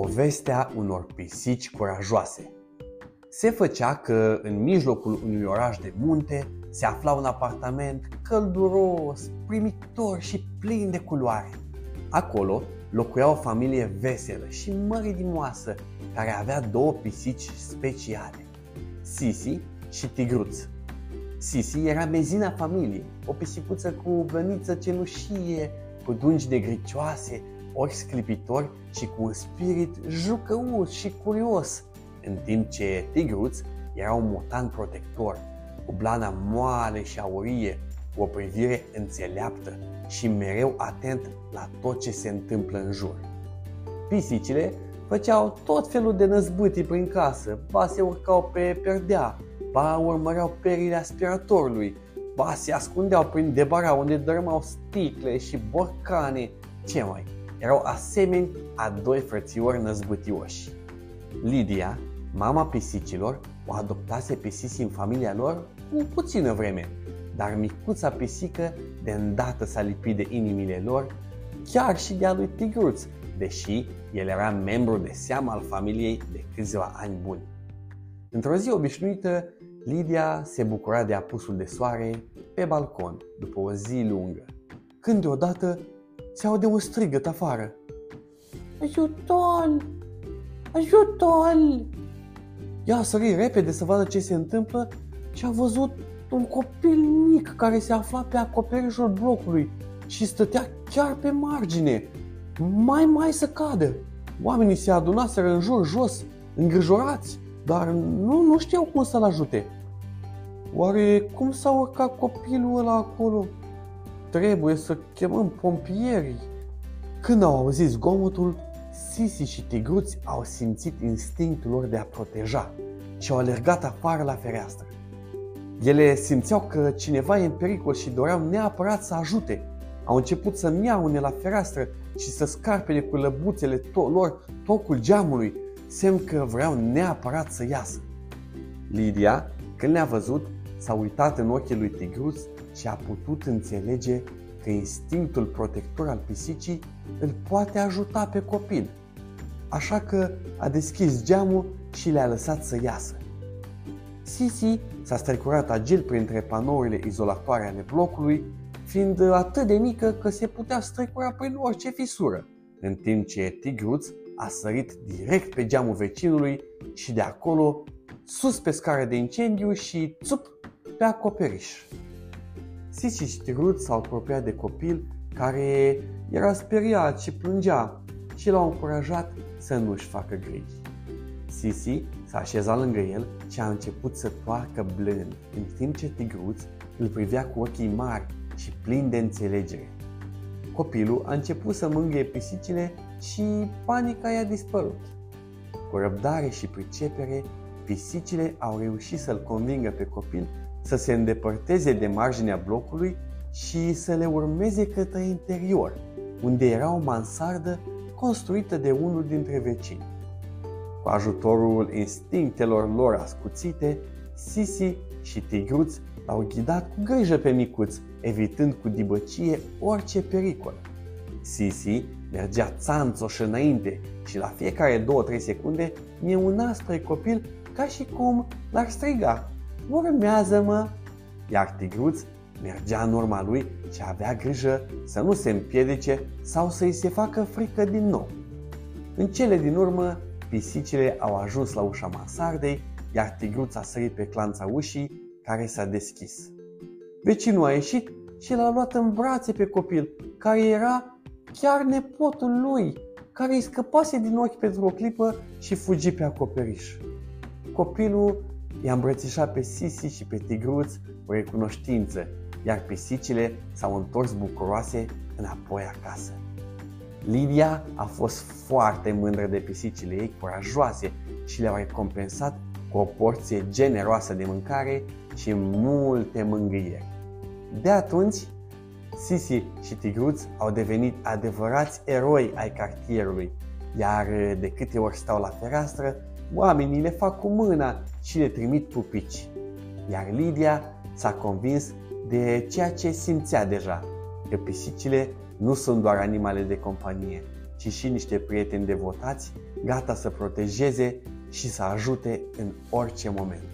Povestea unor pisici curajoase Se făcea că în mijlocul unui oraș de munte se afla un apartament călduros, primitor și plin de culoare. Acolo locuia o familie veselă și măridimoasă care avea două pisici speciale, Sisi și Tigruț. Sisi era mezina familiei, o pisicuță cu blăniță cenușie, cu dungi de gricioase, ochi sclipitori și cu un spirit jucăuț și curios, în timp ce Tigruț era un motan protector, cu blana moale și aurie, cu o privire înțeleaptă și mereu atent la tot ce se întâmplă în jur. Pisicile făceau tot felul de năzbâtii prin casă, ba se urcau pe perdea, ba urmăreau perile aspiratorului, ba se ascundeau prin debara unde dărâmau sticle și borcane, ce mai, erau asemeni a doi frățiori năzbâtioși. Lidia, mama pisicilor, o adoptase pe Sisi în familia lor cu puțină vreme, dar micuța pisică de îndată s-a lipit de inimile lor, chiar și de a lui Tigruț, deși el era membru de seamă al familiei de câțiva ani buni. Într-o zi obișnuită, Lidia se bucura de apusul de soare pe balcon după o zi lungă, când deodată se aude un strigăt afară. Ajutor! Ajutor! Ea a sărit repede să vadă ce se întâmplă și a văzut un copil mic care se afla pe acoperișul blocului și stătea chiar pe margine, mai mai să cadă. Oamenii se adunaseră în jur jos, îngrijorați, dar nu, nu știau cum să-l ajute. Oare cum s-a urcat copilul ăla acolo? Trebuie să chemăm pompierii. Când au auzit zgomotul, Sisi și tigruți au simțit instinctul lor de a proteja și au alergat afară la fereastră. Ele simțeau că cineva e în pericol și doreau neapărat să ajute. Au început să miaune la fereastră și să scarpene cu lăbuțele to- lor tocul geamului, semn că vreau neapărat să iasă. Lidia, când le-a văzut, s-a uitat în ochii lui Tigrus și a putut înțelege că instinctul protector al pisicii îl poate ajuta pe copil. Așa că a deschis geamul și le-a lăsat să iasă. Sisi s-a strecurat agil printre panourile izolatoare ale blocului, fiind atât de mică că se putea strecura prin orice fisură, în timp ce Tigruț a sărit direct pe geamul vecinului și de acolo sus pe scară de incendiu și țup pe acoperiș. Sisi și Tigruț s-au apropiat de copil care era speriat și plângea și l-au încurajat să nu-și facă griji. Sisi s-a așezat lângă el și a început să toarcă blând, în timp ce Tigruț îl privea cu ochii mari și plini de înțelegere. Copilul a început să mângâie pisicile și panica i-a dispărut. Cu răbdare și pricepere, pisicile au reușit să-l convingă pe copil să se îndepărteze de marginea blocului și să le urmeze către interior, unde era o mansardă construită de unul dintre vecini. Cu ajutorul instinctelor lor ascuțite, Sisi și Tigruț l-au ghidat cu grijă pe micuț, evitând cu dibăcie orice pericol. Sisi mergea țanțoș înainte și la fiecare 2-3 secunde una spre copil ca și cum l-ar striga Urmează-mă! Iar Tigruț mergea în urma lui și avea grijă să nu se împiedice sau să-i se facă frică din nou. În cele din urmă, pisicile au ajuns la ușa mansardei, iar Tigruț a sărit pe clanța ușii care s-a deschis. Vecinul a ieșit și l-a luat în brațe pe copil, care era chiar nepotul lui, care îi scăpase din ochi pentru o clipă și fugi pe acoperiș. Copilul i-a îmbrățișat pe Sisi și pe Tigruț cu recunoștință, iar pisicile s-au întors bucuroase înapoi acasă. Lidia a fost foarte mândră de pisicile ei curajoase și le-a recompensat cu o porție generoasă de mâncare și multe mângâieri. De atunci, Sisi și Tigruț au devenit adevărați eroi ai cartierului, iar de câte ori stau la fereastră, oamenii le fac cu mâna și le trimit pupici. Iar Lidia s-a convins de ceea ce simțea deja, că pisicile nu sunt doar animale de companie, ci ci și niște prieteni devotați, gata să protejeze și să ajute în orice moment.